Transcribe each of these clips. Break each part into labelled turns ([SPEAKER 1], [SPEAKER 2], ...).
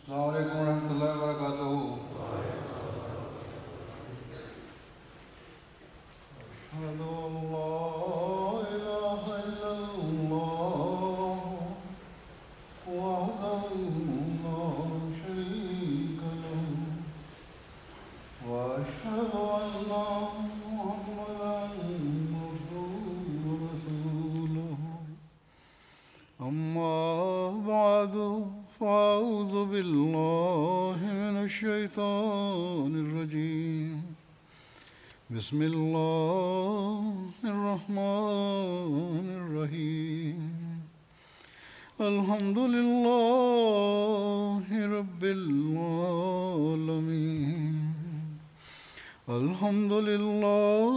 [SPEAKER 1] السلام عليكم ورحمة الله بسم الله الرحمن الرحيم. الحمد لله رب العالمين. الحمد لله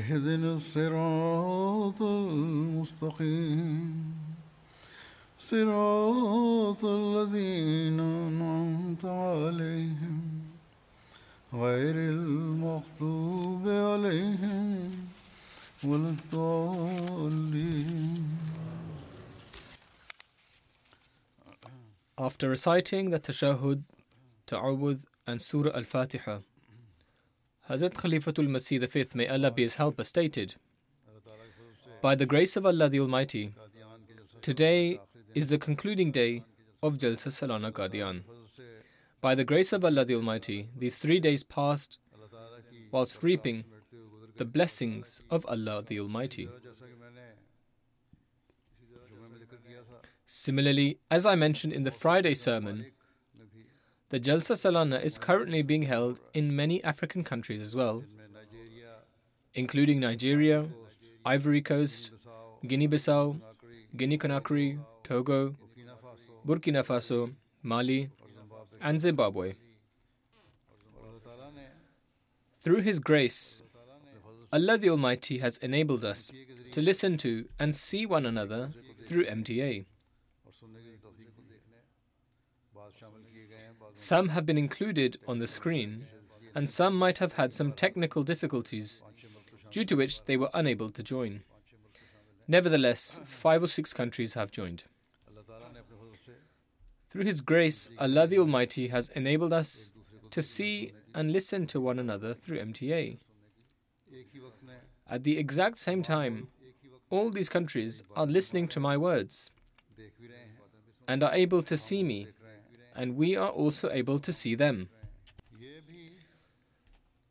[SPEAKER 1] اهدنا الصراط المستقيم. صراط الذين أنعمت عليهم غير المغضوب عليهم ولا الضالين.
[SPEAKER 2] After reciting the Tashahud, Ta'awudh, and Surah Al Fatiha, Hazrat Khalifatul Masih V, may Allah be His helper, stated By the grace of Allah the Almighty, today is the concluding day of Jalsa Salana Qadian. By the grace of Allah the Almighty, these three days passed whilst reaping the blessings of Allah the Almighty. Similarly, as I mentioned in the Friday sermon, the Jalsa Salana is currently being held in many African countries as well, including Nigeria, Ivory Coast, Guinea Bissau, Guinea Conakry, Togo, Burkina Faso, Mali, and Zimbabwe. Through His grace, Allah the Almighty has enabled us to listen to and see one another through MTA. Some have been included on the screen, and some might have had some technical difficulties, due to which they were unable to join. Nevertheless, five or six countries have joined. Through His grace, Allah the Almighty has enabled us to see and listen to one another through MTA. At the exact same time, all these countries are listening to my words and are able to see me, and we are also able to see them.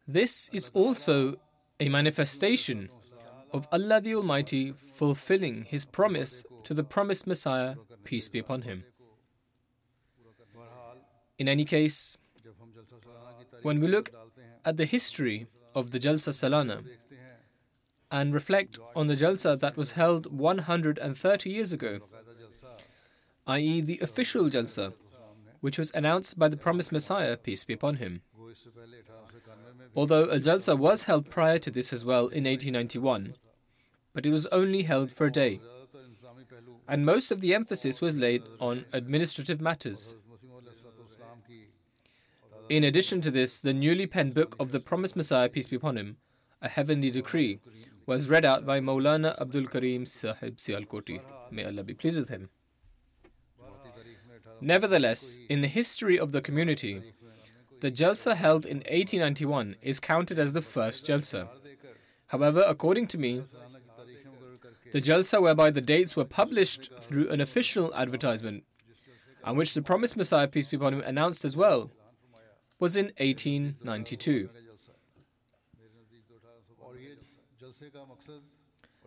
[SPEAKER 2] This is also a manifestation of Allah the Almighty fulfilling His promise to the promised Messiah, peace be upon him. In any case, when we look at the history of the Jalsa Salana and reflect on the Jalsa that was held 130 years ago, i.e., the official Jalsa, which was announced by the promised Messiah, peace be upon him. Although a Jalsa was held prior to this as well in 1891, but it was only held for a day, and most of the emphasis was laid on administrative matters. In addition to this, the newly penned book of the promised Messiah, peace be upon him, a heavenly decree, was read out by Maulana Abdul Karim Sahib Sialkoti. May Allah be pleased with him. Nevertheless, in the history of the community, the Jalsa held in 1891 is counted as the first Jalsa. However, according to me, the Jalsa whereby the dates were published through an official advertisement, and which the promised Messiah, peace be upon him, announced as well, was in 1892.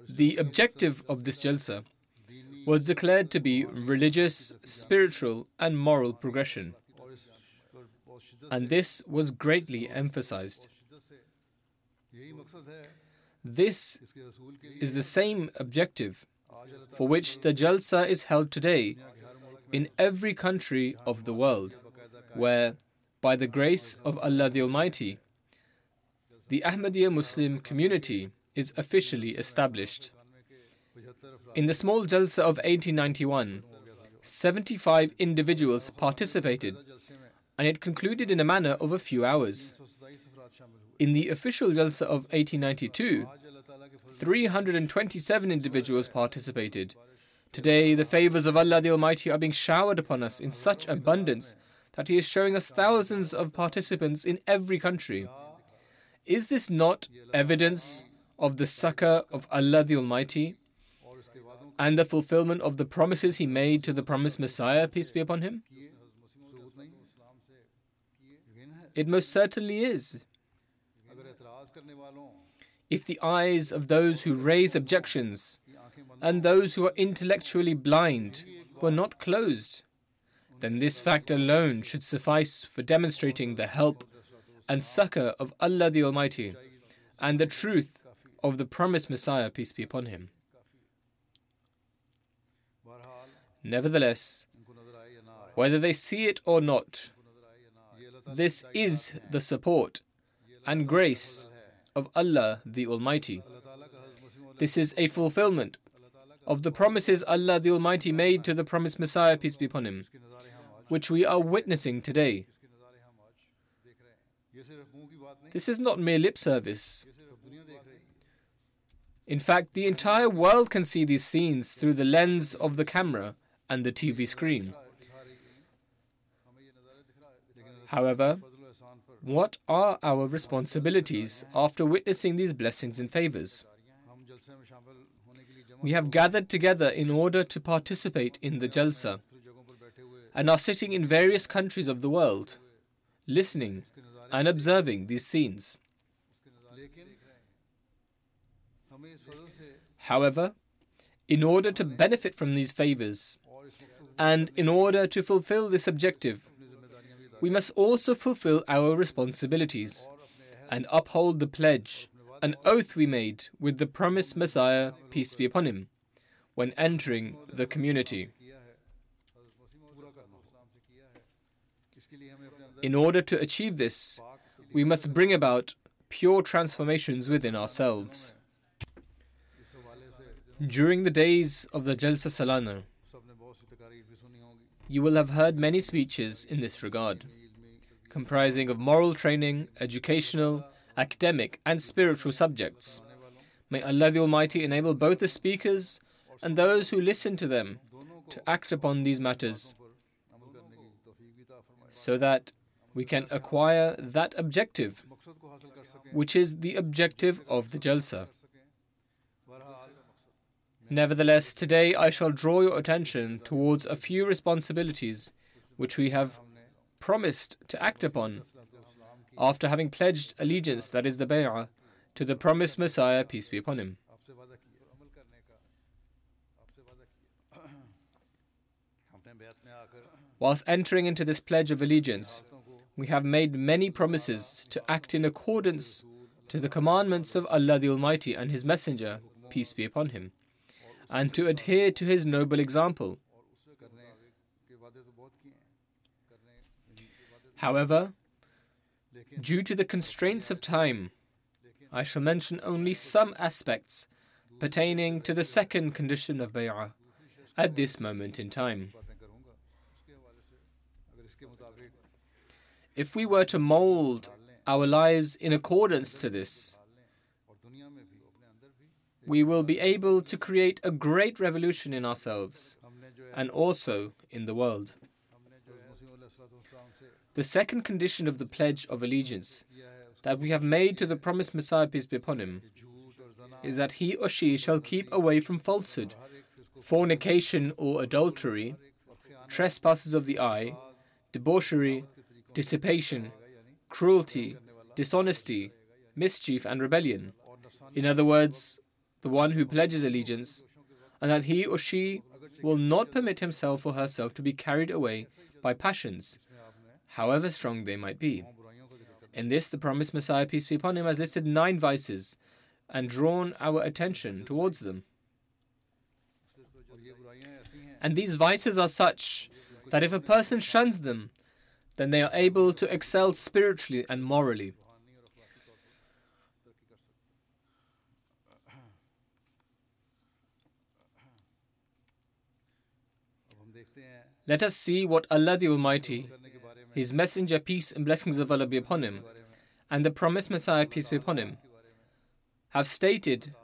[SPEAKER 2] The objective of this Jalsa was declared to be religious, spiritual, and moral progression. And this was greatly emphasized. This is the same objective for which the Jalsa is held today in every country of the world, where, by the grace of Allah the Almighty, the Ahmadiyya Muslim community is officially established. In the small Jalsa of 1891, 75 individuals participated, and it concluded in a manner of a few hours. In the official Jalsa of 1892, 327 individuals participated. Today, the favors of Allah the Almighty are being showered upon us in such abundance that He is showing us thousands of participants in every country. Is this not evidence of the succor of Allah the Almighty and the fulfillment of the promises He made to the promised Messiah, peace be upon Him? It most certainly is. If the eyes of those who raise objections and those who are intellectually blind were not closed, then this fact alone should suffice for demonstrating the help and succor of Allah the Almighty and the truth of the promised Messiah, peace be upon him. Nevertheless, whether they see it or not, this is the support and grace of Allah the Almighty. This is a fulfillment of the promises Allah the Almighty made to the promised Messiah, peace be upon him, which we are witnessing today. This is not mere lip service. In fact, the entire world can see these scenes through the lens of the camera and the TV screen. However, what are our responsibilities after witnessing these blessings and favors? We have gathered together in order to participate in the Jalsa and are sitting in various countries of the world, listening and observing these scenes. However, in order to benefit from these favors and in order to fulfill this objective, we must also fulfill our responsibilities and uphold the pledge, an oath we made with the promised Messiah, peace be upon him, when entering the community. In order to achieve this, we must bring about pure transformations within ourselves. During the days of the Jalsa Salana, you will have heard many speeches in this regard, comprising of moral training, educational, academic, and spiritual subjects. May Allah the Almighty enable both the speakers and those who listen to them to act upon these matters so that we can acquire that objective, which is the objective of the Jalsa. Nevertheless, today I shall draw your attention towards a few responsibilities which we have promised to act upon after having pledged allegiance, that is the bay'ah, to the promised Messiah, peace be upon him. Whilst entering into this pledge of allegiance, we have made many promises to act in accordance to the commandments of Allah the Almighty and His Messenger, peace be upon him and to adhere to his noble example. However, due to the constraints of time, I shall mention only some aspects pertaining to the second condition of bay'ah at this moment in time. If we were to mold our lives in accordance to this, we will be able to create a great revolution in ourselves and also in the world. The second condition of the pledge of allegiance that we have made to the promised Messiah, peace be upon him, is that he or she shall keep away from falsehood, fornication or adultery, trespasses of the eye, debauchery, dissipation, cruelty, dishonesty, mischief, and rebellion. In other words, the one who pledges allegiance, and that he or she will not permit himself or herself to be carried away by passions, however strong they might be. In this, the promised Messiah, peace be upon him, has listed nine vices and drawn our attention towards them. And these vices are such that if a person shuns them, then they are able to excel spiritually and morally. Let us see what Allah the Almighty, His Messenger, peace and blessings of Allah be upon him, and the promised Messiah, peace be upon him, have stated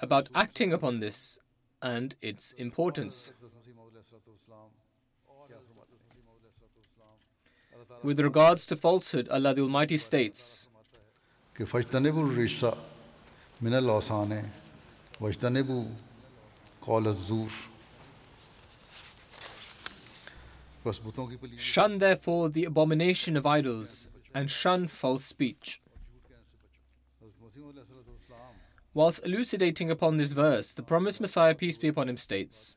[SPEAKER 2] about acting upon this and its importance. With regards to falsehood, Allah the Almighty states, Shun therefore the abomination of idols, and shun false speech. Whilst elucidating upon this verse, the promised Messiah, peace be upon him, states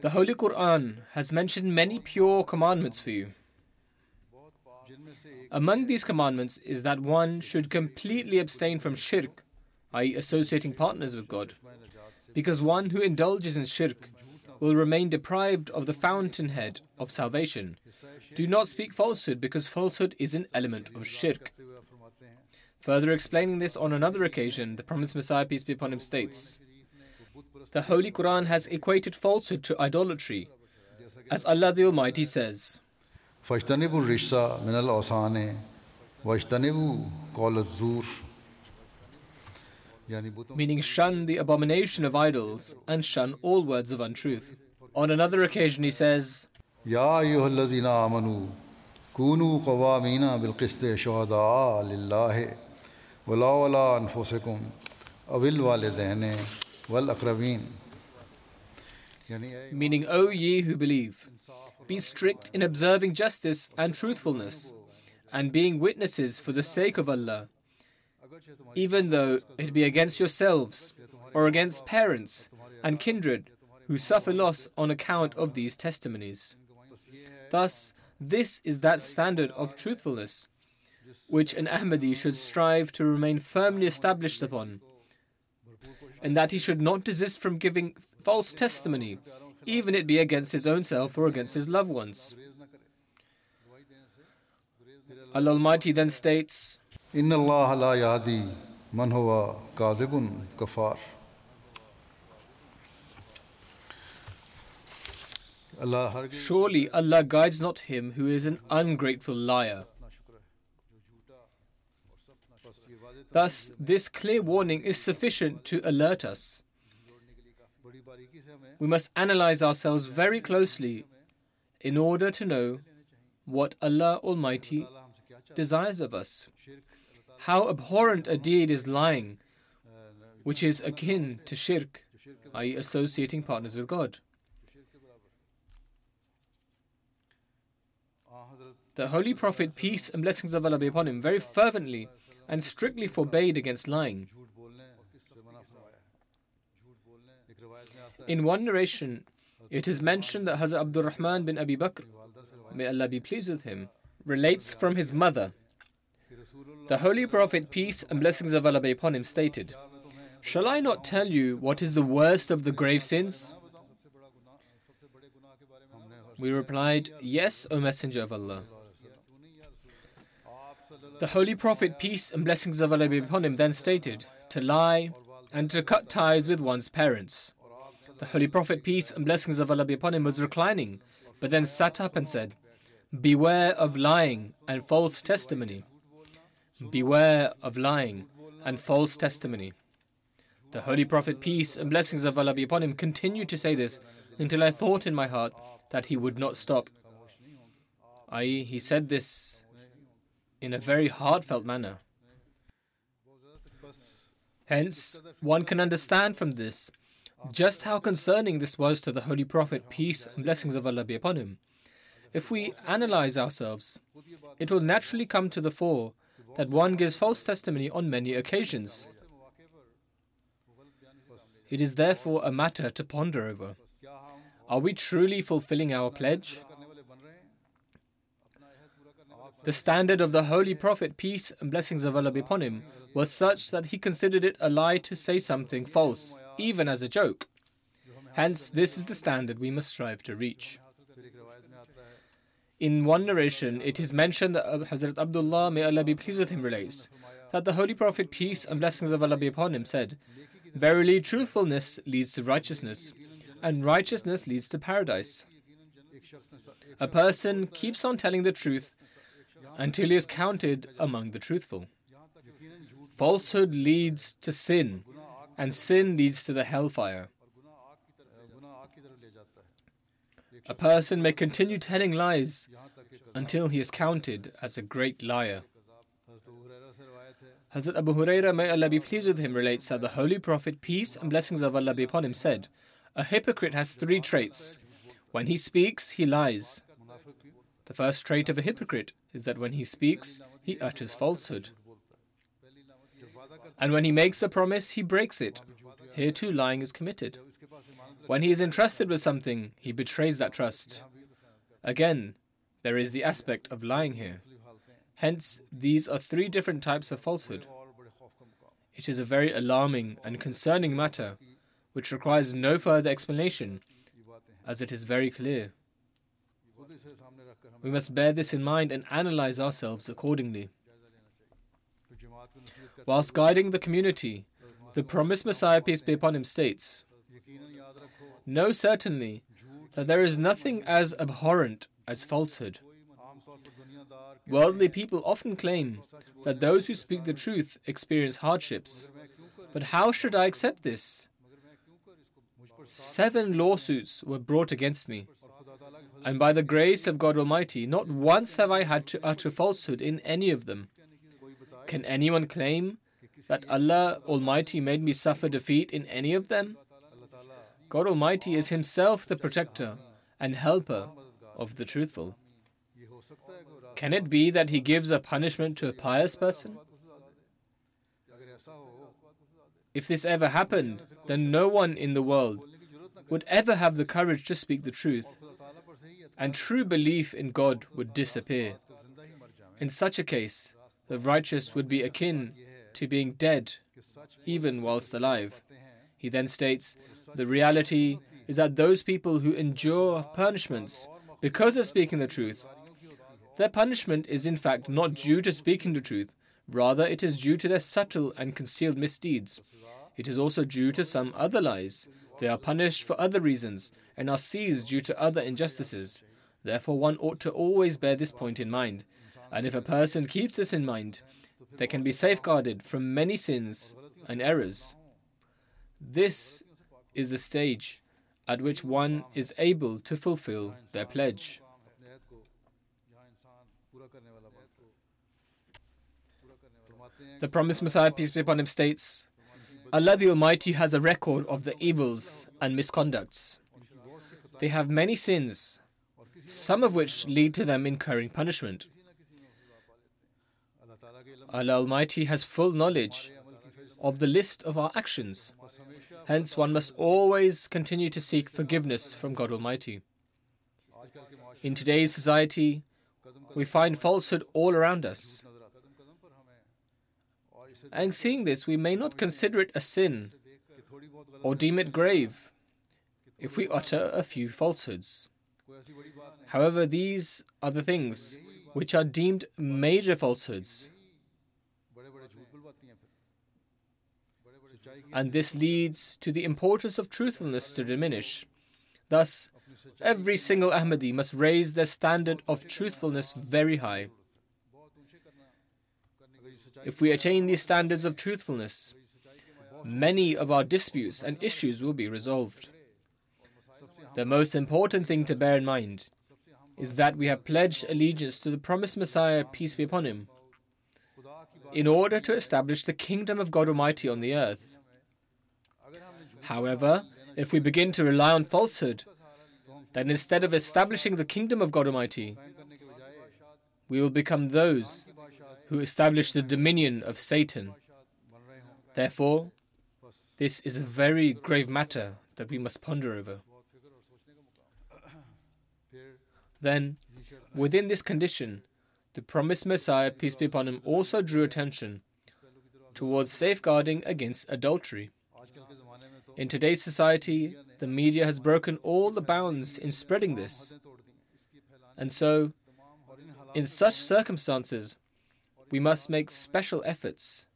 [SPEAKER 2] The Holy Quran has mentioned many pure commandments for you. Among these commandments is that one should completely abstain from shirk, i.e., associating partners with God, because one who indulges in shirk will remain deprived of the fountainhead of salvation. Do not speak falsehood because falsehood is an element of shirk. Further explaining this on another occasion, the Promised Messiah, peace be upon him, states The Holy Quran has equated falsehood to idolatry, as Allah the Almighty says.
[SPEAKER 1] فاجتنبوا الرشا من واجتنبوا قول الزور
[SPEAKER 2] meaning shun the abomination of idols and shun all words of untruth. On another occasion, he says,
[SPEAKER 1] Ya ayyuhalladhina amanu, kunu qawamina bil qiste shuhada lillahi, wala wala anfusakum, awil walidhane wal akrabin.
[SPEAKER 2] Meaning, O ye who believe, be strict in observing justice and truthfulness, and being witnesses for the sake of Allah even though it be against yourselves or against parents and kindred who suffer loss on account of these testimonies. Thus, this is that standard of truthfulness which an Ahmadi should strive to remain firmly established upon, and that he should not desist from giving false testimony, even it be against his own self or against his loved ones. Allah Almighty then states,
[SPEAKER 1] إن الله لا يهدي من
[SPEAKER 2] Surely Allah guides not him who is an ungrateful liar. Thus, this clear warning is sufficient to alert us. We must analyze ourselves very closely in order to know what Allah Almighty desires of us. How abhorrent a deed is lying, which is akin to shirk, i.e., associating partners with God. The Holy Prophet, peace and blessings of Allah be upon him, very fervently and strictly forbade against lying. In one narration, it is mentioned that Hazrat Abdul Rahman bin Abi Bakr, may Allah be pleased with him, relates from his mother the Holy Prophet, peace and blessings of Allah be upon him, stated, Shall I not tell you what is the worst of the grave sins? We replied, Yes, O Messenger of Allah. The Holy Prophet, peace and blessings of Allah be upon him, then stated, To lie and to cut ties with one's parents. The Holy Prophet, peace and blessings of Allah be upon him, was reclining, but then sat up and said, Beware of lying and false testimony. Beware of lying and false testimony. The Holy Prophet, peace and blessings of Allah be upon him, continued to say this until I thought in my heart that he would not stop. I.e., he said this in a very heartfelt manner. Hence, one can understand from this just how concerning this was to the Holy Prophet, peace and blessings of Allah be upon him. If we analyze ourselves, it will naturally come to the fore that one gives false testimony on many occasions. It is therefore a matter to ponder over. Are we truly fulfilling our pledge? The standard of the Holy Prophet, peace and blessings of Allah be upon him, was such that he considered it a lie to say something false, even as a joke. Hence, this is the standard we must strive to reach. In one narration, it is mentioned that uh, Hazrat Abdullah, may Allah be pleased with him, relates that the Holy Prophet, peace and blessings of Allah be upon him, said, Verily, truthfulness leads to righteousness, and righteousness leads to paradise. A person keeps on telling the truth until he is counted among the truthful. Falsehood leads to sin, and sin leads to the hellfire. A person may continue telling lies until he is counted as a great liar. Hazrat Abu Huraira, may Allah be pleased with him, relates that the Holy Prophet, peace and blessings of Allah be upon him, said, A hypocrite has three traits. When he speaks, he lies. The first trait of a hypocrite is that when he speaks, he utters falsehood. And when he makes a promise, he breaks it. Here too, lying is committed. When he is entrusted with something, he betrays that trust. Again, there is the aspect of lying here. Hence, these are three different types of falsehood. It is a very alarming and concerning matter which requires no further explanation, as it is very clear. We must bear this in mind and analyze ourselves accordingly. Whilst guiding the community, the promised Messiah, peace be upon him, states Know certainly that there is nothing as abhorrent as falsehood. Worldly people often claim that those who speak the truth experience hardships. But how should I accept this? Seven lawsuits were brought against me. And by the grace of God Almighty, not once have I had to utter falsehood in any of them. Can anyone claim that Allah Almighty made me suffer defeat in any of them? God Almighty is Himself the protector and helper of the truthful. Can it be that He gives a punishment to a pious person? If this ever happened, then no one in the world would ever have the courage to speak the truth, and true belief in God would disappear. In such a case, the righteous would be akin to being dead even whilst alive. He then states the reality is that those people who endure punishments because of speaking the truth, their punishment is in fact not due to speaking the truth, rather, it is due to their subtle and concealed misdeeds. It is also due to some other lies. They are punished for other reasons and are seized due to other injustices. Therefore, one ought to always bear this point in mind. And if a person keeps this in mind, they can be safeguarded from many sins and errors. This is the stage at which one is able to fulfill their pledge. The promised Messiah, peace be upon him, states Allah the Almighty has a record of the evils and misconducts. They have many sins, some of which lead to them incurring punishment. Allah Almighty has full knowledge of the list of our actions. Hence, one must always continue to seek forgiveness from God Almighty. In today's society, we find falsehood all around us. And seeing this, we may not consider it a sin or deem it grave if we utter a few falsehoods. However, these are the things which are deemed major falsehoods. And this leads to the importance of truthfulness to diminish. Thus, every single Ahmadi must raise their standard of truthfulness very high. If we attain these standards of truthfulness, many of our disputes and issues will be resolved. The most important thing to bear in mind is that we have pledged allegiance to the promised Messiah, peace be upon him, in order to establish the kingdom of God Almighty on the earth. However, if we begin to rely on falsehood, then instead of establishing the kingdom of God Almighty, we will become those who establish the dominion of Satan. Therefore, this is a very grave matter that we must ponder over. Then, within this condition, the promised Messiah, peace be upon him, also drew attention towards safeguarding against adultery. In today's society, the media has broken all the bounds in spreading this. And so, in such circumstances, we must make special efforts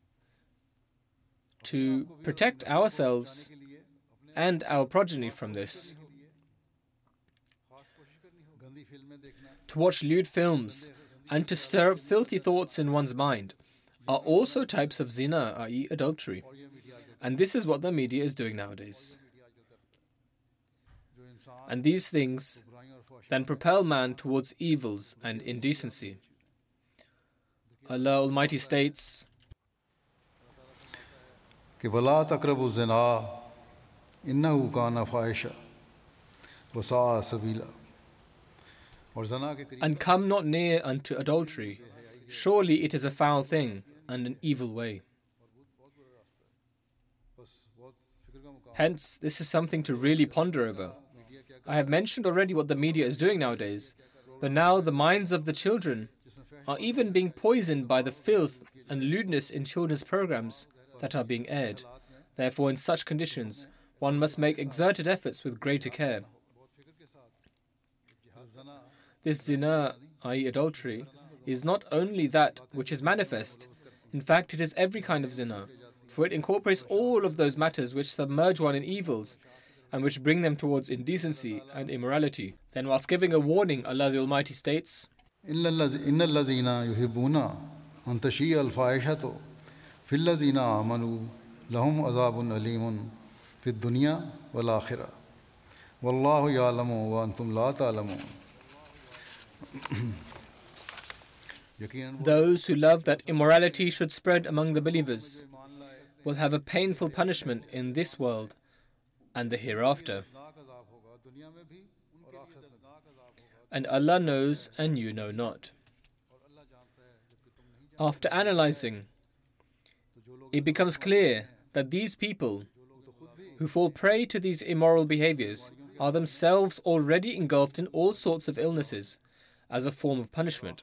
[SPEAKER 2] to protect ourselves and our progeny from this. To watch lewd films and to stir up filthy thoughts in one's mind are also types of zina, i.e., adultery. And this is what the media is doing nowadays. And these things then propel man towards evils and indecency. Allah Almighty states, and come not near unto adultery. Surely it is a foul thing and an evil way. Hence, this is something to really ponder over. I have mentioned already what the media is doing nowadays, but now the minds of the children are even being poisoned by the filth and lewdness in children's programs that are being aired. Therefore, in such conditions, one must make exerted efforts with greater care. This zina, i.e., adultery, is not only that which is manifest, in fact, it is every kind of zina, for it incorporates all of those matters which submerge one in evils and which bring them towards indecency and immorality. Then, whilst giving a warning, Allah the Almighty states,
[SPEAKER 1] لهم عذاب أليم في الدنيا والآخرة والله يعلم وأنتم لا تعلمون
[SPEAKER 2] Those who love that immorality should spread among the believers, will have a painful punishment in this world and the hereafter. And Allah knows and you know not. After analyzing, it becomes clear that these people who fall prey to these immoral behaviors are themselves already engulfed in all sorts of illnesses as a form of punishment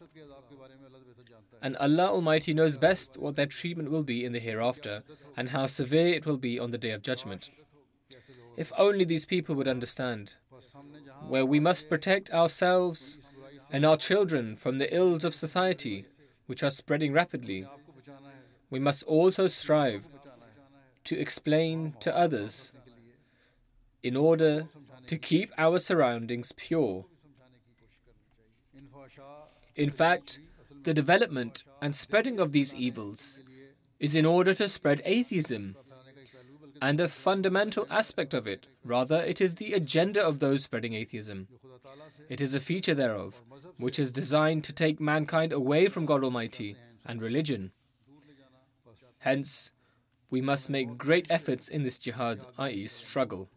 [SPEAKER 2] and Allah Almighty knows best what their treatment will be in the hereafter and how severe it will be on the day of judgment. If only these people would understand, where we must protect ourselves and our children from the ills of society which are spreading rapidly, we must also strive to explain to others in order to keep our surroundings pure. In fact, the development and spreading of these evils is in order to spread atheism and a fundamental aspect of it. Rather, it is the agenda of those spreading atheism. It is a feature thereof, which is designed to take mankind away from God Almighty and religion. Hence, we must make great efforts in this jihad, i.e., struggle.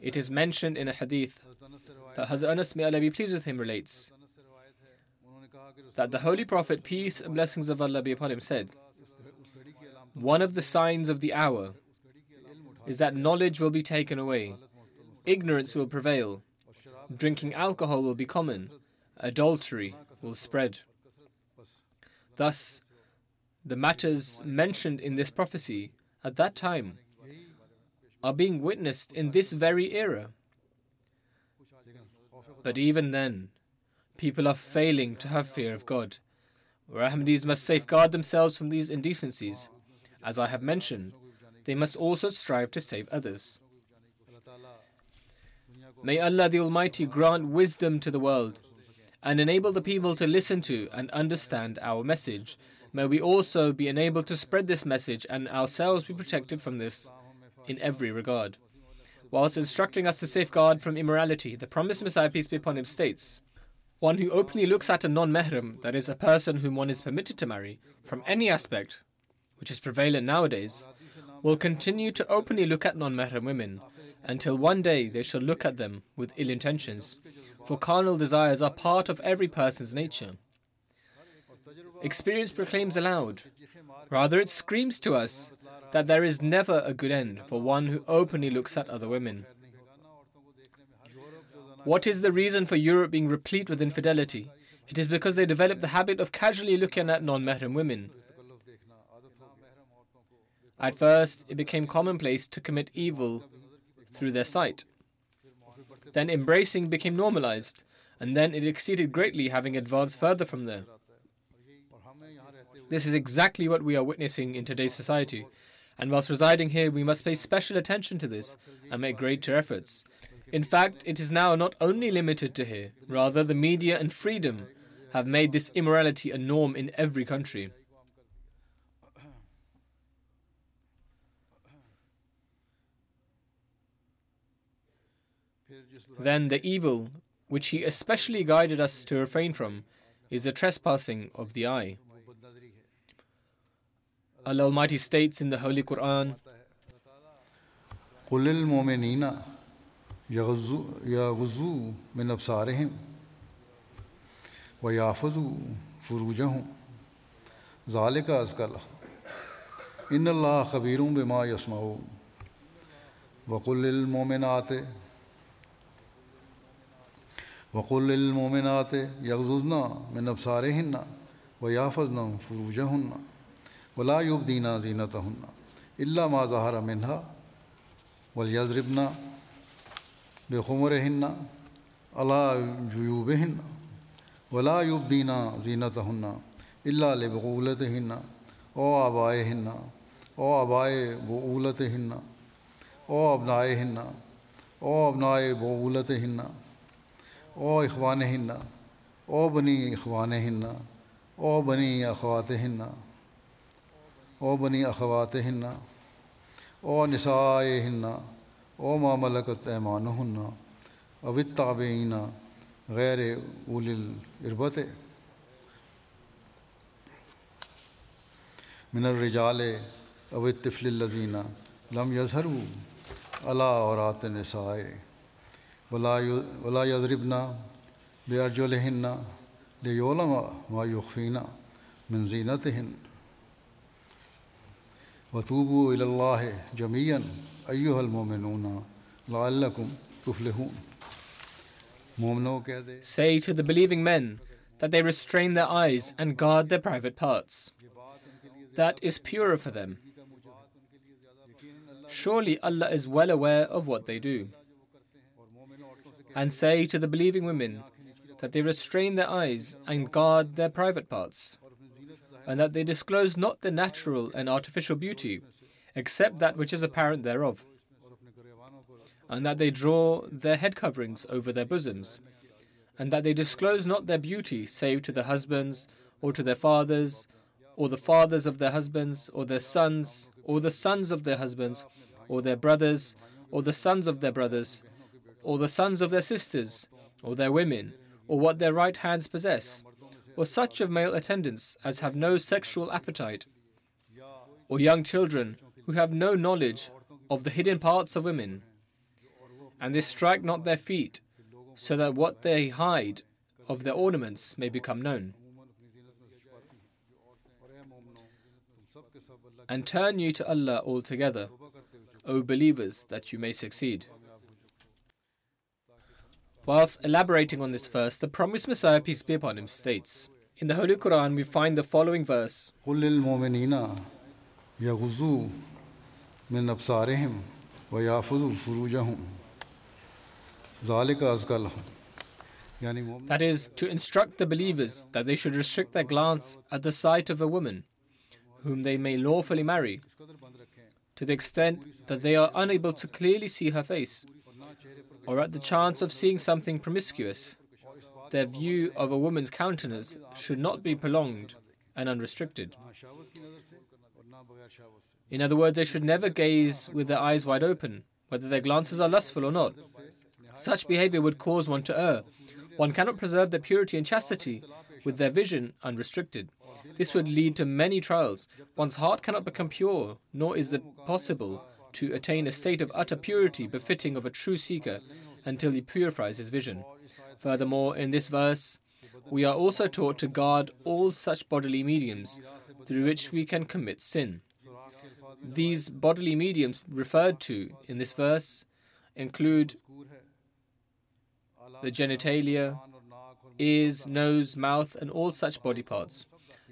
[SPEAKER 2] It is mentioned in a hadith that Hazrat Anas, may Allah be pleased with him, relates that the Holy Prophet, peace and blessings of Allah be upon him, said, One of the signs of the hour is that knowledge will be taken away, ignorance will prevail, drinking alcohol will be common, adultery will spread. Thus, the matters mentioned in this prophecy at that time are being witnessed in this very era. But even then, People are failing to have fear of God. Where must safeguard themselves from these indecencies, as I have mentioned, they must also strive to save others. May Allah the Almighty grant wisdom to the world and enable the people to listen to and understand our message. May we also be enabled to spread this message and ourselves be protected from this in every regard. Whilst instructing us to safeguard from immorality, the promised Messiah, peace be upon him, states, one who openly looks at a non mehram that is, a person whom one is permitted to marry, from any aspect, which is prevalent nowadays, will continue to openly look at non mehram women until one day they shall look at them with ill intentions. For carnal desires are part of every person's nature. Experience proclaims aloud, rather, it screams to us that there is never a good end for one who openly looks at other women. What is the reason for Europe being replete with infidelity? It is because they developed the habit of casually looking at non mahram women. At first, it became commonplace to commit evil through their sight. Then embracing became normalized, and then it exceeded greatly, having advanced further from there. This is exactly what we are witnessing in today's society. And whilst residing here, we must pay special attention to this and make greater efforts. In fact, it is now not only limited to here, rather, the media and freedom have made this immorality a norm in every country. Then the evil, which He especially guided us to refrain from, is the trespassing of the eye. Allah Almighty states in the Holy Quran,
[SPEAKER 1] یا غزو یا غزو میں نبسارے ہیں و یافض فروجہ ہوں ظال کا ازکل ان اللہ خبیروں بما یسما وقل المومنات وقل المومنات یغزنا من ابسارے ہن و یا نہ فروجہ ہن ولا یوب دینا زینت ہننا اللہ ما ظہر منہا ولیزربنا بے خمر ہن اللہ جیوب ہن ولا یوب دینا زینت ہن اللہ لبغولت ہن او آبائے ہن او آبائے بولت ہن او ابنائے ہن او ابنائے بولت ہن او اخوان ہن او بنی اخوان ہن او بنی اخوات ہن او بنی اخوات ہن او نسائے ہن او ما ملکت ایمانہن او اوت غیر اول الربت من الرجال او طفل الزینہ لم یظہرو علا عورات نسائے ولا ولا یضربنا بے ارجلہن لیولم ما یخفینہ من زینتہن. وطوبو الا اللہ جميعا
[SPEAKER 2] Say to the believing men that they restrain their eyes and guard their private parts. That is purer for them. Surely Allah is well aware of what they do. And say to the believing women that they restrain their eyes and guard their private parts, and that they disclose not the natural and artificial beauty except that which is apparent thereof, and that they draw their head coverings over their bosoms, and that they disclose not their beauty save to their husbands, or to their fathers, or the fathers of their husbands, or their sons, or the sons of their husbands, or their brothers, or the sons of their brothers, or the sons of their sisters, or their women, or what their right hands possess, or such of male attendants as have no sexual appetite, or young children who have no knowledge of the hidden parts of women, and they strike not their feet, so that what they hide of their ornaments may become known. And turn you to Allah altogether, O believers, that you may succeed. Whilst elaborating on this verse, the promised Messiah, peace be upon him, states In the Holy Quran, we find the following verse.
[SPEAKER 1] من أبصارهم ويحفظوا فروجهم ذلك أزكى لهم يعني مؤمن
[SPEAKER 2] that is, to instruct the believers that they should restrict their glance at the sight of a woman whom they may lawfully marry, to the extent that they are unable to clearly see her face, or at the chance of seeing something promiscuous. Their view of a woman's countenance should not be prolonged and unrestricted. In other words, they should never gaze with their eyes wide open, whether their glances are lustful or not. Such behavior would cause one to err. One cannot preserve their purity and chastity with their vision unrestricted. This would lead to many trials. One's heart cannot become pure, nor is it possible to attain a state of utter purity befitting of a true seeker until he purifies his vision. Furthermore, in this verse, we are also taught to guard all such bodily mediums through which we can commit sin. These bodily mediums referred to in this verse include the genitalia, ears, nose, mouth, and all such body parts.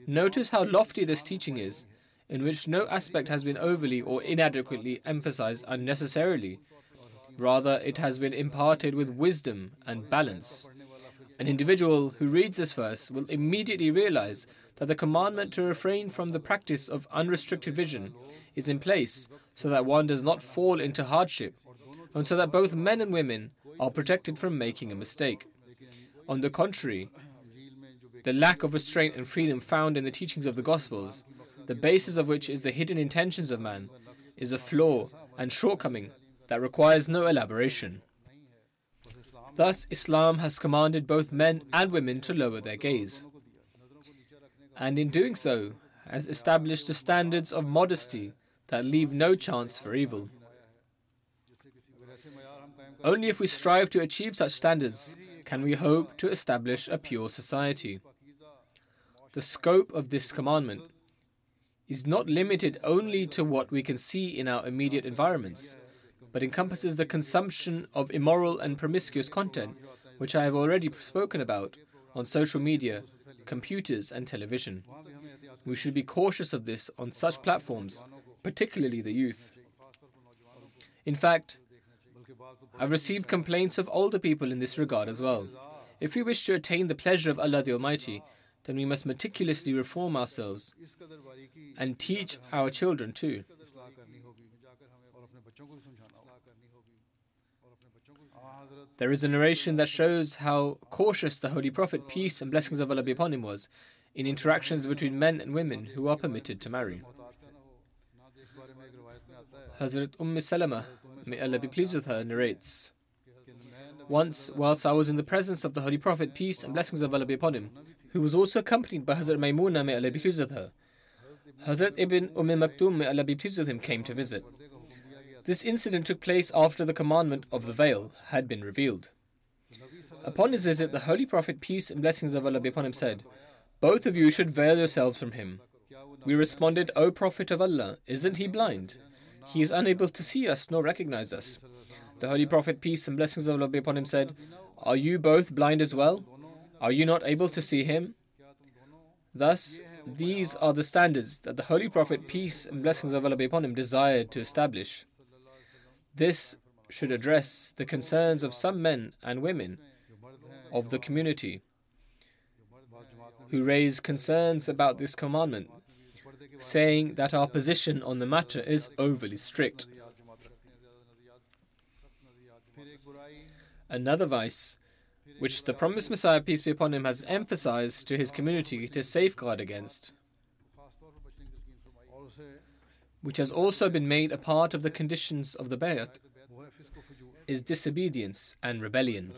[SPEAKER 2] Notice how lofty this teaching is, in which no aspect has been overly or inadequately emphasized unnecessarily. Rather, it has been imparted with wisdom and balance. An individual who reads this verse will immediately realize that the commandment to refrain from the practice of unrestricted vision is in place so that one does not fall into hardship, and so that both men and women are protected from making a mistake. On the contrary, the lack of restraint and freedom found in the teachings of the Gospels, the basis of which is the hidden intentions of man, is a flaw and shortcoming that requires no elaboration. Thus, Islam has commanded both men and women to lower their gaze. And in doing so, has established the standards of modesty that leave no chance for evil. Only if we strive to achieve such standards can we hope to establish a pure society. The scope of this commandment is not limited only to what we can see in our immediate environments, but encompasses the consumption of immoral and promiscuous content, which I have already spoken about on social media, computers, and television. We should be cautious of this on such platforms, particularly the youth. In fact, I've received complaints of older people in this regard as well. If we wish to attain the pleasure of Allah the Almighty, then we must meticulously reform ourselves and teach our children too. There is a narration that shows how cautious the Holy Prophet, peace and blessings of Allah be upon him, was in interactions between men and women who are permitted to marry. Hazrat Umm Salama, may Allah be pleased with her, narrates Once, whilst I was in the presence of the Holy Prophet, peace and blessings of Allah be upon him, who was also accompanied by Hazrat Maimuna, may Allah be pleased with her, Hazrat Ibn Umm Maktoum, may Allah be pleased with him, came to visit. This incident took place after the commandment of the veil had been revealed. Upon his visit, the Holy Prophet, peace and blessings of Allah be upon him, said, Both of you should veil yourselves from him. We responded, O Prophet of Allah, isn't he blind? He is unable to see us nor recognize us. The Holy Prophet, peace and blessings of Allah be upon him, said, Are you both blind as well? Are you not able to see him? Thus, these are the standards that the Holy Prophet, peace and blessings of Allah be upon him, desired to establish. This should address the concerns of some men and women of the community who raise concerns about this commandment, saying that our position on the matter is overly strict. Another vice, which the promised Messiah, peace be upon him, has emphasized to his community to safeguard against, which has also been made a part of the conditions of the bayat, is disobedience and rebellion.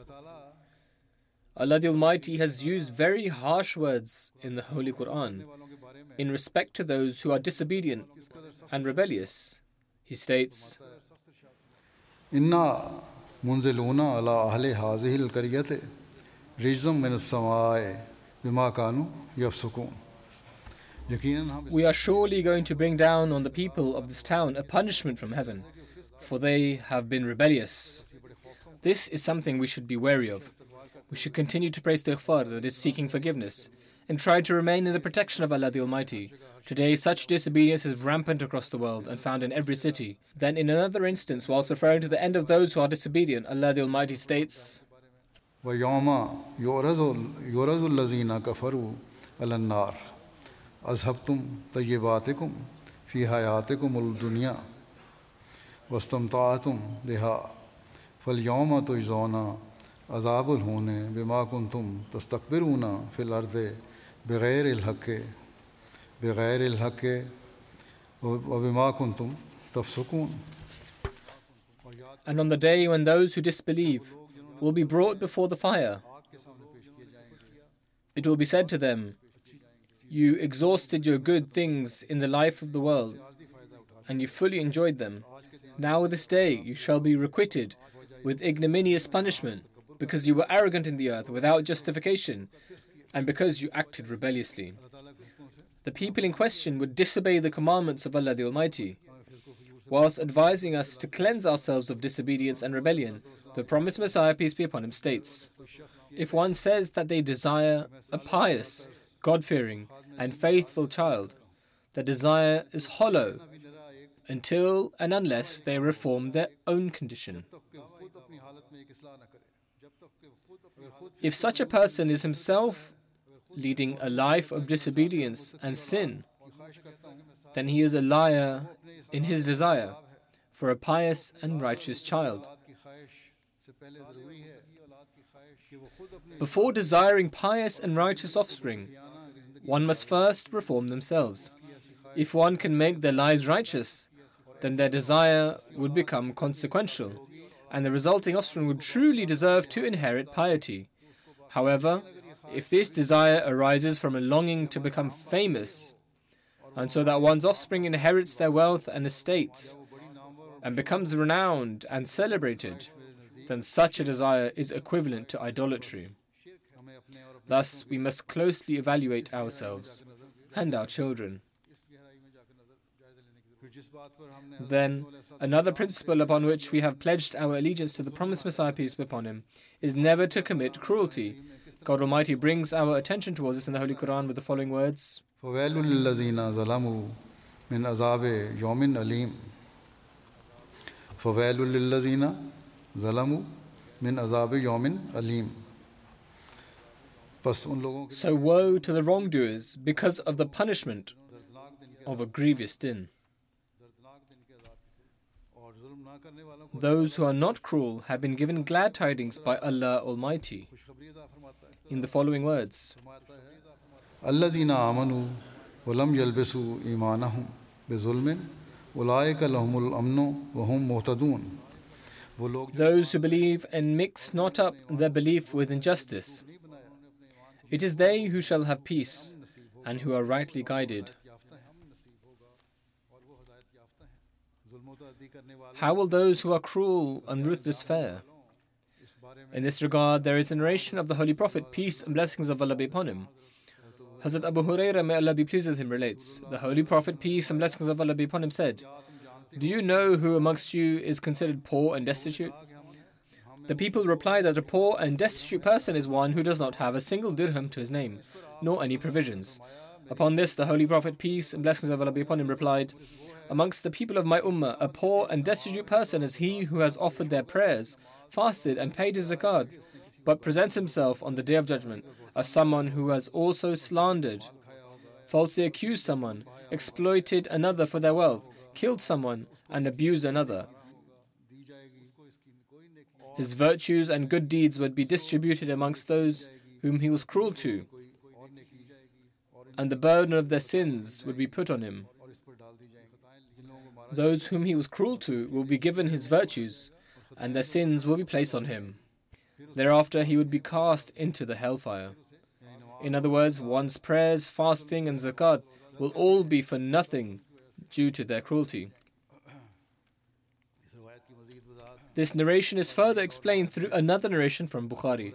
[SPEAKER 2] Allah the Almighty has used very harsh words in the Holy Quran in respect to those who are disobedient and rebellious. He states,
[SPEAKER 1] Inna munziluna ala ahli hazihil kariyate rizam min Samai bima kanu.
[SPEAKER 2] We are surely going to bring down on the people of this town a punishment from heaven, for they have been rebellious. This is something we should be wary of. We should continue to praise istighfar, that is seeking forgiveness, and try to remain in the protection of Allah the Almighty. Today, such disobedience is rampant across the world and found in every city. Then, in another instance, whilst referring to the end of those who are disobedient, Allah the Almighty states,
[SPEAKER 1] ويوم yours الذين كفروا على النار अजहबतुम तयबातकुम फ़ी हयातकुमदुनिया वस्तमतातुम देहा फलयोम तोज़ौना अजाबुल होने बिमा कन तुम तस्तकबिर होना फिल अर्द बग़ैर अलहक़ बग़ैर अलहक़ वबिमा
[SPEAKER 2] And on the day when those who disbelieve will be brought before the fire, it will be said to them, you exhausted your good things in the life of the world, and you fully enjoyed them. Now, this day, you shall be requited with ignominious punishment because you were arrogant in the earth without justification and because you acted rebelliously. The people in question would disobey the commandments of Allah the Almighty. Whilst advising us to cleanse ourselves of disobedience and rebellion, the promised Messiah, peace be upon him, states If one says that they desire a pious, God fearing, and faithful child, their desire is hollow until and unless they reform their own condition. If such a person is himself leading a life of disobedience and sin, then he is a liar in his desire for a pious and righteous child. Before desiring pious and righteous offspring, one must first reform themselves. If one can make their lives righteous, then their desire would become consequential, and the resulting offspring would truly deserve to inherit piety. However, if this desire arises from a longing to become famous, and so that one's offspring inherits their wealth and estates, and becomes renowned and celebrated, then such a desire is equivalent to idolatry. Thus, we must closely evaluate ourselves and our children. Then, another principle upon which we have pledged our allegiance to the promised Messiah, peace be upon him, is never to commit cruelty. God Almighty brings our attention towards this in the Holy Quran with the following words
[SPEAKER 1] foil للذین ظلموا من عذاب یوم علیم
[SPEAKER 2] so woe to the wrongdoers because of the punishment of a grievous sin. Those who are not cruel have been given glad tidings by Allah Almighty in the following words Those who believe and mix not up their belief with injustice, it is they who shall have peace and who are rightly guided. How will those who are cruel and ruthless fare? In this regard, there is a narration of the Holy Prophet, peace and blessings of Allah be upon him. Hazrat Abu Huraira, may Allah be pleased with him, relates The Holy Prophet, peace and blessings of Allah be upon him, said, Do you know who amongst you is considered poor and destitute? The people replied that a poor and destitute person is one who does not have a single dirham to his name, nor any provisions. Upon this, the Holy Prophet, peace and blessings of Allah be upon him, replied, Amongst the people of my ummah, a poor and destitute person is he who has offered their prayers, fasted, and paid his zakat, but presents himself on the day of judgment as someone who has also slandered, falsely accused someone, exploited another for their wealth, killed someone, and abused another. His virtues and good deeds would be distributed amongst those whom he was cruel to, and the burden of their sins would be put on him. Those whom he was cruel to will be given his virtues, and their sins will be placed on him. Thereafter he would be cast into the hellfire. In other words, one's prayers, fasting, and zakat will all be for nothing due to their cruelty. This narration is further explained through another narration from Bukhari.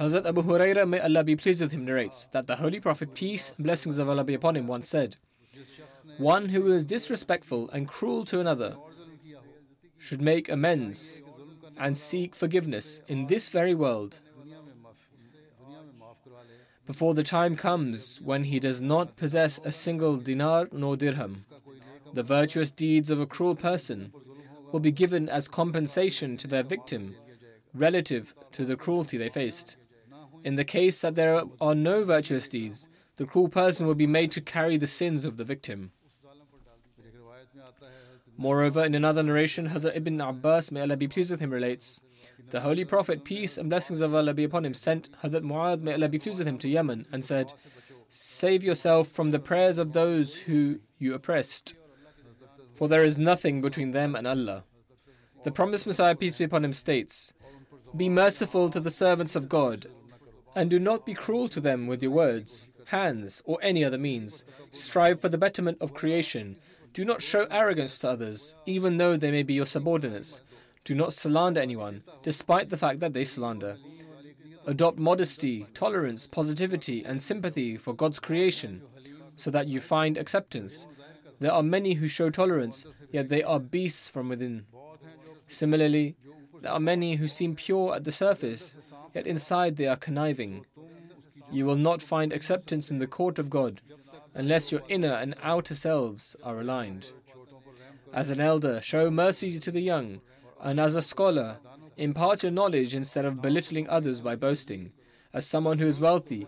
[SPEAKER 2] Hazrat Abu Huraira, may Allah be pleased with him, narrates that the Holy Prophet, peace and blessings of Allah be upon him, once said, One who is disrespectful and cruel to another should make amends and seek forgiveness in this very world before the time comes when he does not possess a single dinar nor dirham. The virtuous deeds of a cruel person will be given as compensation to their victim relative to the cruelty they faced. In the case that there are no virtuous deeds, the cruel person will be made to carry the sins of the victim. Moreover, in another narration, Hazrat Ibn Abbas, may Allah be pleased with him, relates The Holy Prophet, peace and blessings of Allah be upon him, sent Hazrat Mu'adh, may Allah be pleased with him, to Yemen and said, Save yourself from the prayers of those who you oppressed, for there is nothing between them and Allah. The promised Messiah, peace be upon him, states, Be merciful to the servants of God, and do not be cruel to them with your words, hands, or any other means. Strive for the betterment of creation do not show arrogance to others, even though they may be your subordinates. Do not slander anyone, despite the fact that they slander. Adopt modesty, tolerance, positivity, and sympathy for God's creation, so that you find acceptance. There are many who show tolerance, yet they are beasts from within. Similarly, there are many who seem pure at the surface, yet inside they are conniving. You will not find acceptance in the court of God unless your inner and outer selves are aligned. As an elder, show mercy to the young, and as a scholar, impart your knowledge instead of belittling others by boasting. As someone who is wealthy,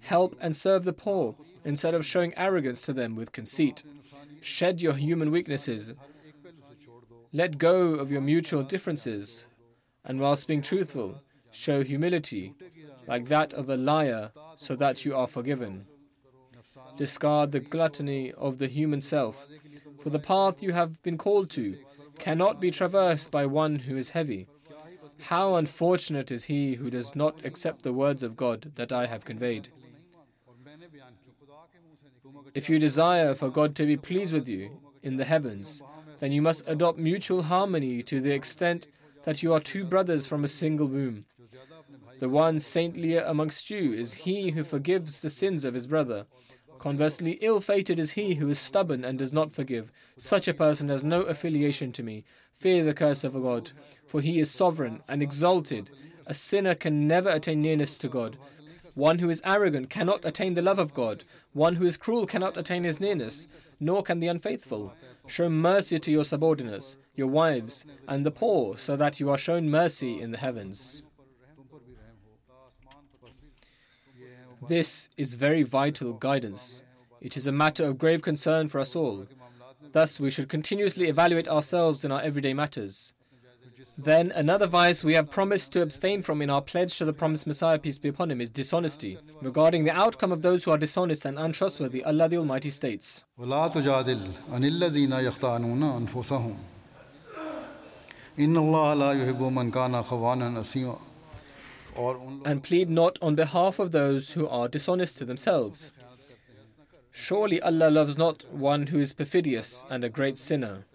[SPEAKER 2] help and serve the poor instead of showing arrogance to them with conceit. Shed your human weaknesses. Let go of your mutual differences. and whilst being truthful, show humility, like that of a liar, so that you are forgiven. Discard the gluttony of the human self, for the path you have been called to cannot be traversed by one who is heavy. How unfortunate is he who does not accept the words of God that I have conveyed. If you desire for God to be pleased with you in the heavens, then you must adopt mutual harmony to the extent that you are two brothers from a single womb. The one saintlier amongst you is he who forgives the sins of his brother. Conversely, ill fated is he who is stubborn and does not forgive. Such a person has no affiliation to me. Fear the curse of God, for he is sovereign and exalted. A sinner can never attain nearness to God. One who is arrogant cannot attain the love of God. One who is cruel cannot attain his nearness, nor can the unfaithful. Show mercy to your subordinates, your wives, and the poor, so that you are shown mercy in the heavens. This is very vital guidance. It is a matter of grave concern for us all. Thus, we should continuously evaluate ourselves in our everyday matters. Then, another vice we have promised to abstain from in our pledge to the promised Messiah, peace be upon him, is dishonesty. Regarding the outcome of those who are dishonest and untrustworthy, Allah the Almighty states, and plead not on behalf of those who are dishonest to themselves. Surely Allah loves not one who is perfidious and a great sinner.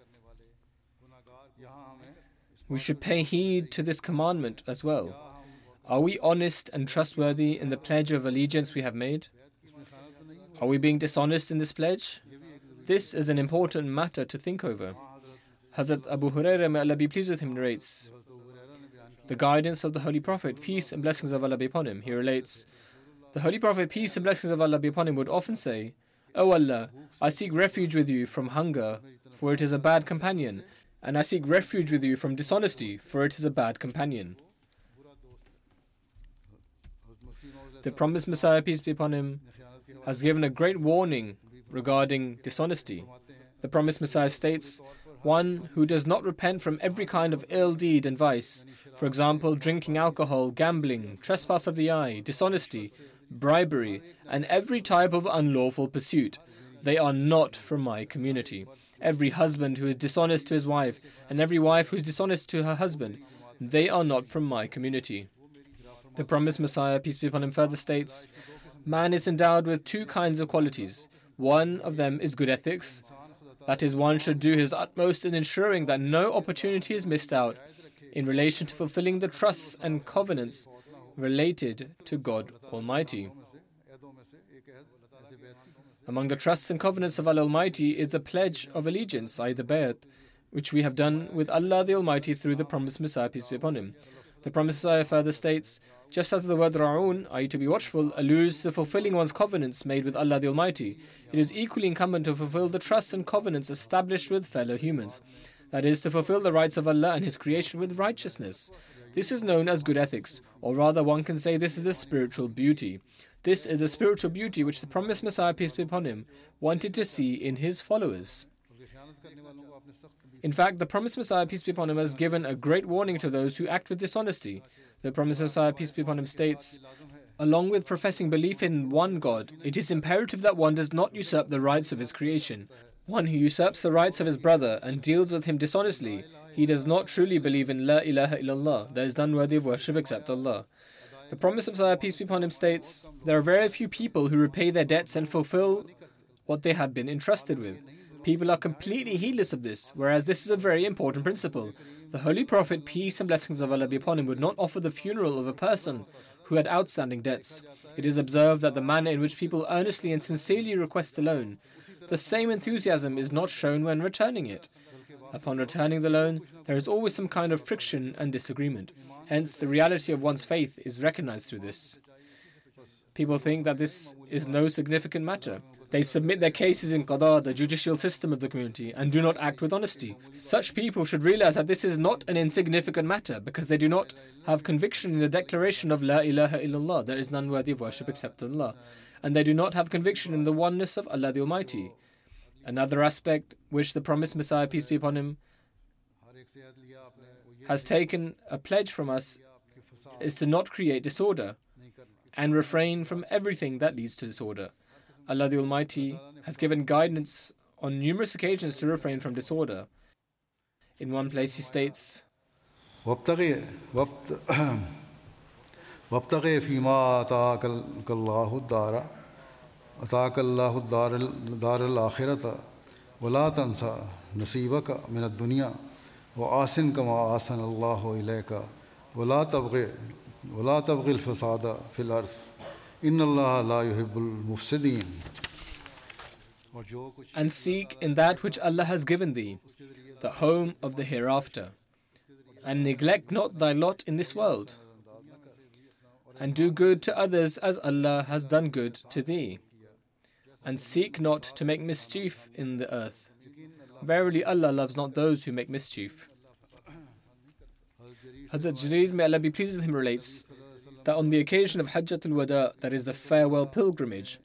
[SPEAKER 2] We should pay heed to this commandment as well. Are we honest and trustworthy in the pledge of allegiance we have made? Are we being dishonest in this pledge? This is an important matter to think over. Hazrat Abu Hurairah, may Allah be pleased with him, narrates the guidance of the Holy Prophet, peace and blessings of Allah be upon him. He relates, The Holy Prophet, peace and blessings of Allah be upon him, would often say, O Allah, I seek refuge with you from hunger, for it is a bad companion, and I seek refuge with you from dishonesty, for it is a bad companion. The promised Messiah, peace be upon him, has given a great warning regarding dishonesty. The promised Messiah states, one who does not repent from every kind of ill deed and vice, for example, drinking alcohol, gambling, trespass of the eye, dishonesty, bribery, and every type of unlawful pursuit. They are not from my community every husband who is dishonest to his wife, and every wife who is dishonest to her husband. They are not from my community. The promised Messiah, peace be upon him, further states Man is endowed with two kinds of qualities. One of them is good ethics. That is, one should do his utmost in ensuring that no opportunity is missed out in relation to fulfilling the trusts and covenants related to God Almighty. Among the trusts and covenants of Allah Almighty is the pledge of allegiance, i.e., the bayat, which we have done with Allah the Almighty through the promised Messiah, peace be upon him. The promised Messiah further states, just as the word ra'un, i.e., to be watchful, alludes to fulfilling one's covenants made with Allah the Almighty, it is equally incumbent to fulfill the trusts and covenants established with fellow humans. That is, to fulfill the rights of Allah and His creation with righteousness. This is known as good ethics, or rather, one can say this is the spiritual beauty. This is the spiritual beauty which the promised Messiah, peace be upon him, wanted to see in his followers. In fact, the promised Messiah, peace be upon him, has given a great warning to those who act with dishonesty. The promised Messiah, peace be upon him, states, Along with professing belief in one God, it is imperative that one does not usurp the rights of his creation. One who usurps the rights of his brother and deals with him dishonestly, he does not truly believe in La ilaha illallah, there is none worthy of worship except Allah. The promise of Messiah, peace be upon him, states there are very few people who repay their debts and fulfill what they have been entrusted with. People are completely heedless of this, whereas this is a very important principle. The Holy Prophet, peace and blessings of Allah be upon him, would not offer the funeral of a person who had outstanding debts. It is observed that the manner in which people earnestly and sincerely request a loan, the same enthusiasm is not shown when returning it. Upon returning the loan, there is always some kind of friction and disagreement. Hence, the reality of one's faith is recognized through this. People think that this is no significant matter. They submit their cases in qada, the judicial system of the community, and do not act with honesty. Such people should realize that this is not an insignificant matter because they do not have conviction in the declaration of La ilaha illallah, there is none worthy of worship except Allah, and they do not have conviction in the oneness of Allah the Almighty. Another aspect which the promised Messiah, peace be upon him, has taken a pledge from us is to not create disorder and refrain from everything that leads to disorder. Allah the Almighty has given guidance on numerous occasions to refrain from disorder. In one place, He states, And seek in that which Allah has given thee, the home of the hereafter, and neglect not thy lot in this world, and do good to others as Allah has done good to thee and seek not to make mischief in the earth. Verily, Allah loves not those who make mischief. Hazrat Jarir, may Allah be pleased with him, relates that on the occasion of Hajjatul Wada, that is the farewell pilgrimage,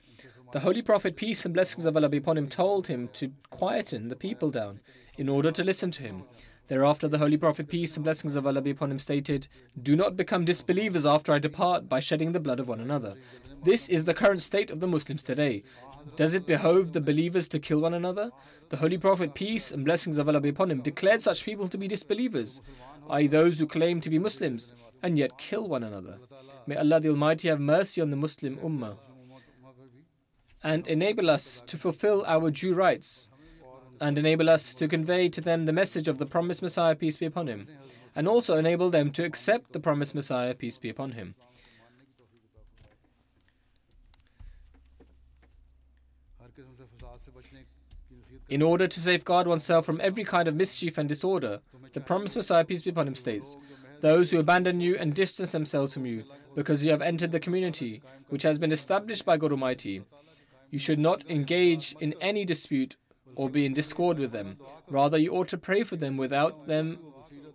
[SPEAKER 2] the Holy Prophet, peace and blessings of Allah be upon him, told him to quieten the people down in order to listen to him. Thereafter, the Holy Prophet, peace and blessings of Allah be upon him, stated, Do not become disbelievers after I depart by shedding the blood of one another. This is the current state of the Muslims today. Does it behove the believers to kill one another? The Holy Prophet, peace and blessings of Allah be upon him, declared such people to be disbelievers, i.e., those who claim to be Muslims and yet kill one another. May Allah the Almighty have mercy on the Muslim Ummah and enable us to fulfill our due rights and enable us to convey to them the message of the promised Messiah, peace be upon him, and also enable them to accept the promised Messiah, peace be upon him. In order to safeguard oneself from every kind of mischief and disorder, the promised Messiah, peace be upon him, states, Those who abandon you and distance themselves from you because you have entered the community which has been established by God Almighty, you should not engage in any dispute or be in discord with them. Rather, you ought to pray for them without them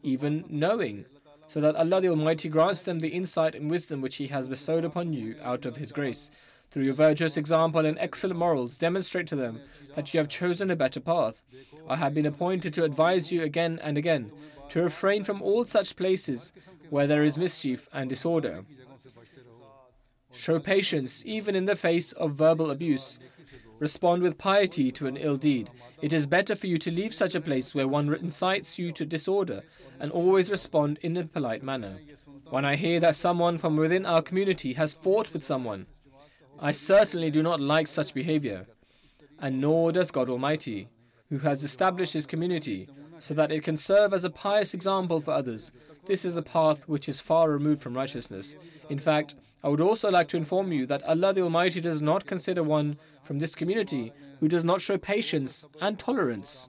[SPEAKER 2] even knowing, so that Allah the Almighty grants them the insight and wisdom which He has bestowed upon you out of His grace. Through your virtuous example and excellent morals, demonstrate to them that you have chosen a better path. I have been appointed to advise you again and again to refrain from all such places where there is mischief and disorder. Show patience even in the face of verbal abuse. Respond with piety to an ill deed. It is better for you to leave such a place where one incites you to disorder and always respond in a polite manner. When I hear that someone from within our community has fought with someone, I certainly do not like such behavior, and nor does God Almighty, who has established His community so that it can serve as a pious example for others. This is a path which is far removed from righteousness. In fact, I would also like to inform you that Allah the Almighty does not consider one from this community who does not show patience and tolerance.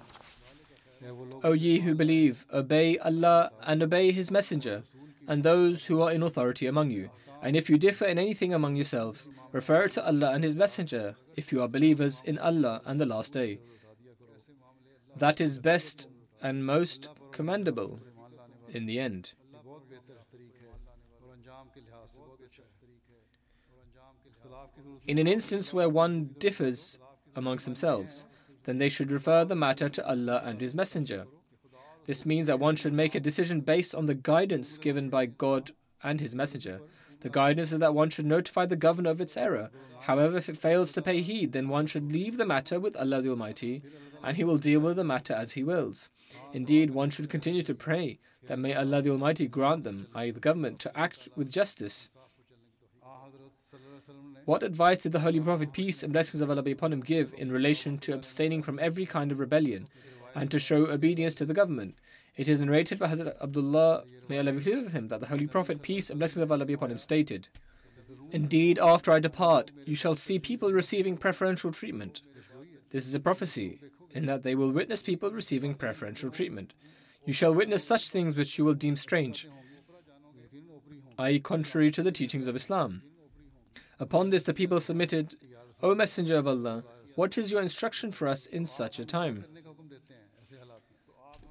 [SPEAKER 2] O ye who believe, obey Allah and obey His Messenger, and those who are in authority among you. And if you differ in anything among yourselves, refer to Allah and His Messenger, if you are believers in Allah and the Last Day. That is best and most commendable in the end. In an instance where one differs amongst themselves, then they should refer the matter to Allah and His Messenger. This means that one should make a decision based on the guidance given by God and His Messenger. The guidance is that one should notify the governor of its error. However, if it fails to pay heed, then one should leave the matter with Allah the Almighty, and He will deal with the matter as He wills. Indeed, one should continue to pray that may Allah the Almighty grant them, i.e., the government, to act with justice. What advice did the Holy Prophet, peace and blessings of Allah be upon him, give in relation to abstaining from every kind of rebellion and to show obedience to the government? It is narrated by Hazrat Abdullah, may Allah be pleased with him, that the Holy Prophet, peace and blessings of Allah be upon him, stated, Indeed, after I depart, you shall see people receiving preferential treatment. This is a prophecy. in that they will witness people receiving preferential treatment. You shall witness such things which you will deem strange, i.e., contrary to the teachings of Islam. Upon this, the people submitted, O Messenger of Allah, what is your instruction for us in such a time?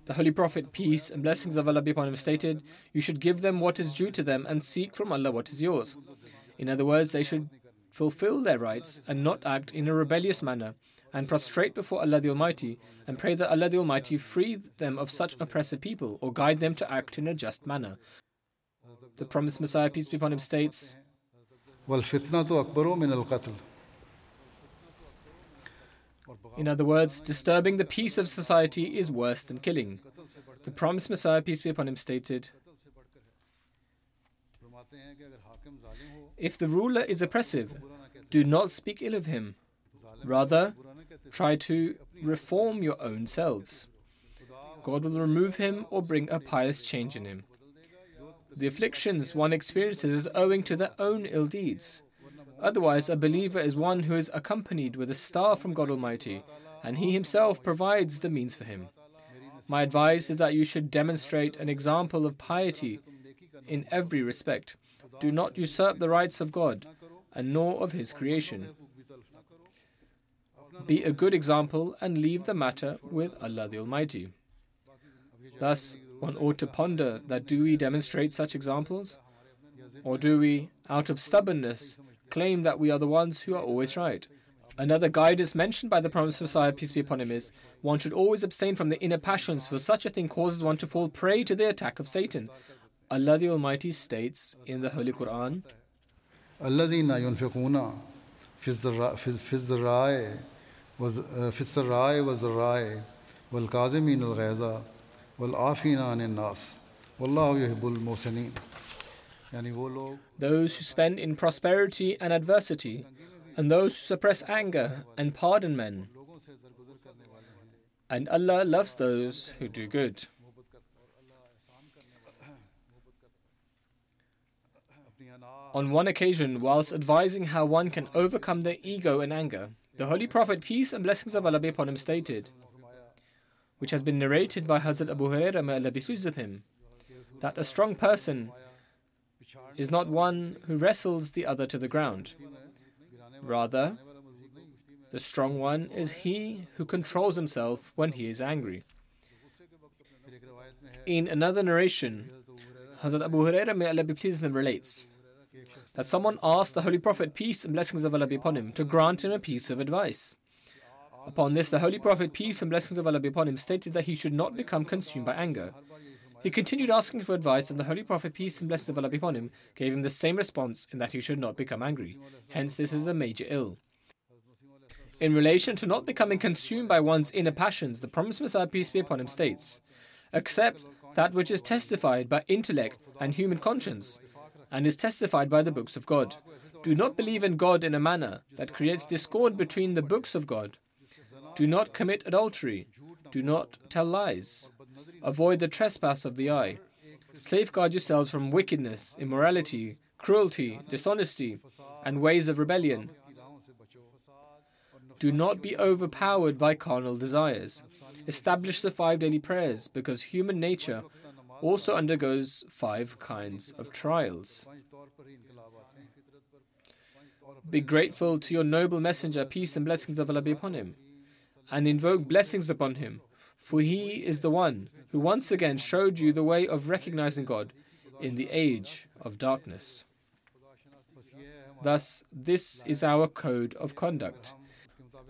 [SPEAKER 2] The Holy Prophet, peace and blessings of Allah be upon him, stated, You should give them what is due to them and seek from Allah what is yours. In other words, they should fulfill their rights and not act in a rebellious manner and prostrate before Allah the Almighty and pray that Allah the Almighty free them of such oppressive people or guide them to act in a just manner. The promised Messiah, peace be upon him, states, In other words, disturbing the peace of society is worse than killing. The promised Messiah, peace be upon him, stated, If the ruler is oppressive, do not speak ill of him. Rather, try to reform your own selves. God will remove him or bring a pious change in him. The afflictions one experiences is owing to their own ill deeds. Otherwise, a believer is one who is accompanied with a star from God Almighty, and He Himself provides the means for him. My advice is that you should demonstrate an example of piety in every respect. Do not usurp the rights of God and nor of His creation. Be a good example and leave the matter with Allah the Almighty. Thus, one ought to ponder that do we demonstrate such examples? Or do we, out of stubbornness, claim that we are the ones who are always right? Another guidance mentioned by the promised Messiah, peace be upon him, is one should always abstain from the inner passions, for such a thing causes one to fall prey to the attack of Satan. Allah the Almighty states in the Holy Quran,
[SPEAKER 1] الذين ينفقون في الزراء في السراء والضراء والكاظمين الغيظ
[SPEAKER 2] those who spend in prosperity and adversity, and those who suppress anger and pardon men. And Allah loves those who do good. On one occasion, whilst advising how one can overcome their ego and anger, the Holy Prophet, peace and blessings of Allah be upon him, stated, which has been narrated by Hazrat Abu Hurairah, may Allah be pleased with him, that a strong person is not one who wrestles the other to the ground. Rather, the strong one is he who controls himself when he is angry. In another narration, Hazrat Abu Hurairah, may Allah be pleased with him, relates that someone asked the Holy Prophet, peace and blessings of Allah be upon him, to grant him a piece of advice. Upon this, the Holy Prophet, peace and blessings of Allah be upon him, stated that he should not become consumed by anger. He continued asking for advice, and the Holy Prophet, peace and blessings of Allah be upon him, gave him the same response in that he should not become angry. Hence, this is a major ill. In relation to not becoming consumed by one's inner passions, the promised Messiah, peace be upon him, states, Accept that which is testified by intellect and human conscience and is testified by the books of God. Do not believe in God in a manner that creates discord between the books of God. Do not commit adultery. Do not tell lies. Avoid the trespass of the eye. Safeguard yourselves from wickedness, immorality, cruelty, dishonesty, and ways of rebellion. Do not be overpowered by carnal desires. Establish the five daily prayers because human nature also undergoes five kinds of trials. Be grateful to your noble messenger, peace and blessings of Allah be upon him, and invoke blessings upon him, for he is the one who once again showed you the way of recognizing God in the age of darkness. Thus, this is our code of conduct.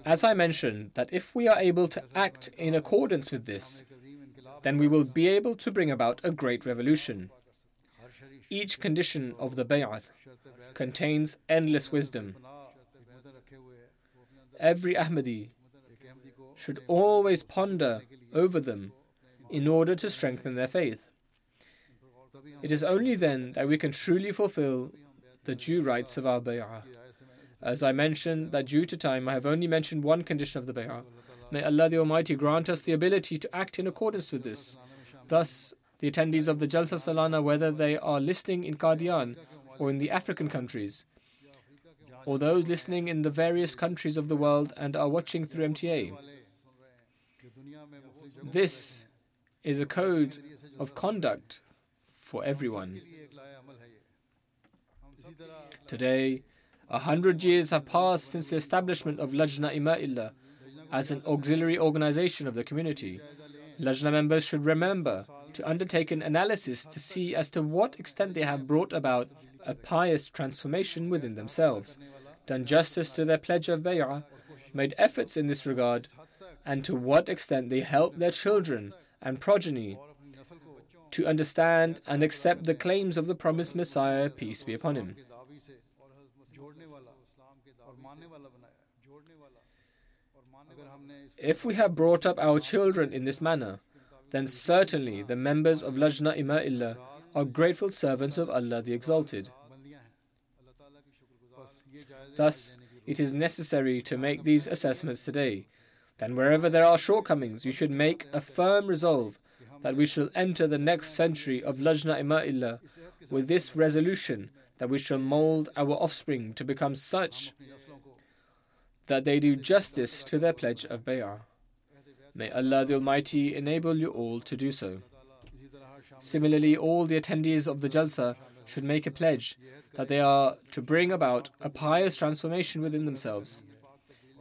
[SPEAKER 2] As I mentioned, that if we are able to act in accordance with this, then we will be able to bring about a great revolution. Each condition of the bay'at contains endless wisdom. Every Ahmadi should always ponder over them in order to strengthen their faith. It is only then that we can truly fulfill the due rights of our bay'ah. As I mentioned, that due to time, I have only mentioned one condition of the bay'ah, May Allah the Almighty grant us the ability to act in accordance with this. Thus, the attendees of the Jalsa Salana, whether they are listening in Qadian or in the African countries, or those listening in the various countries of the world and are watching through MTA, This is a code of conduct for everyone. Today, a hundred years have passed since the establishment of Lajna Ima'illah as an auxiliary organization of the community. Lajna members should remember to undertake an analysis to see as to what extent they have brought about a pious transformation within themselves, done justice to their pledge of bay'ah, made efforts in this regard, and to what extent they help their children and progeny to understand and accept the claims of the promised Messiah, peace be upon him. If we have brought up our children in this manner, then certainly the members of Lajna Ima'illah are grateful servants of Allah the Exalted. Thus, it is necessary to make these assessments today. Then, wherever there are shortcomings, you should make a firm resolve that we shall enter the next century of Lajna Ima'illah with this resolution that we shall mold our offspring to become such that they do justice to their pledge of bay'ah. May Allah the Almighty enable you all to do so. Similarly, all the attendees of the Jalsa should make a pledge that they are to bring about a pious transformation within themselves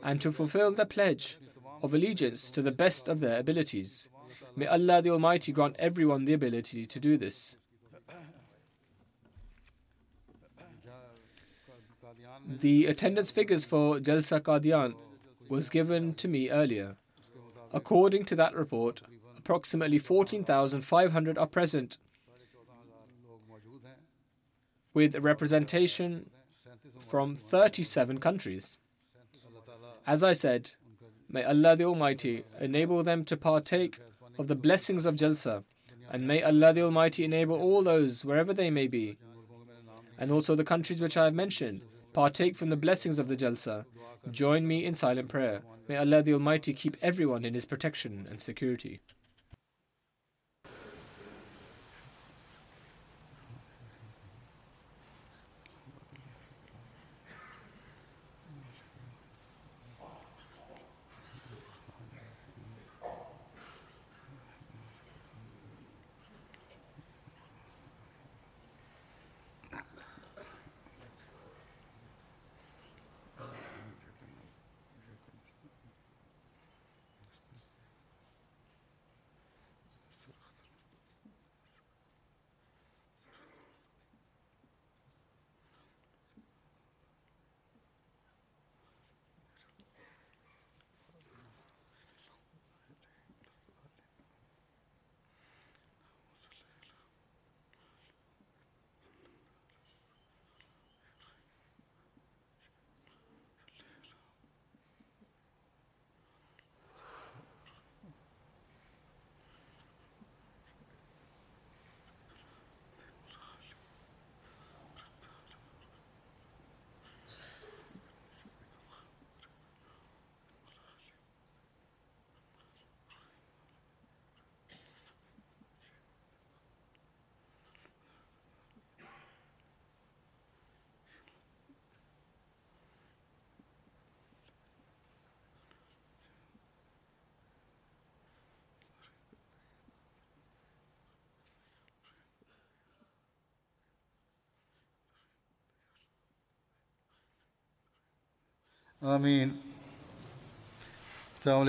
[SPEAKER 2] and to fulfill their pledge of allegiance to the best of their abilities. May Allah the Almighty grant everyone the ability to do this. The attendance figures for Jalsa Qadian was given to me earlier. According to that report, approximately 14,500 are present with representation from 37 countries. As I said, may Allah the Almighty enable them to partake of the blessings of Jalsa, and may Allah the Almighty enable all those, wherever they may be, and also the countries which I have mentioned, partake from the blessings of the Jalsa. Join me in silent prayer. May Allah the Almighty keep everyone in His protection and security.
[SPEAKER 1] ആമീൻ അസ്സാം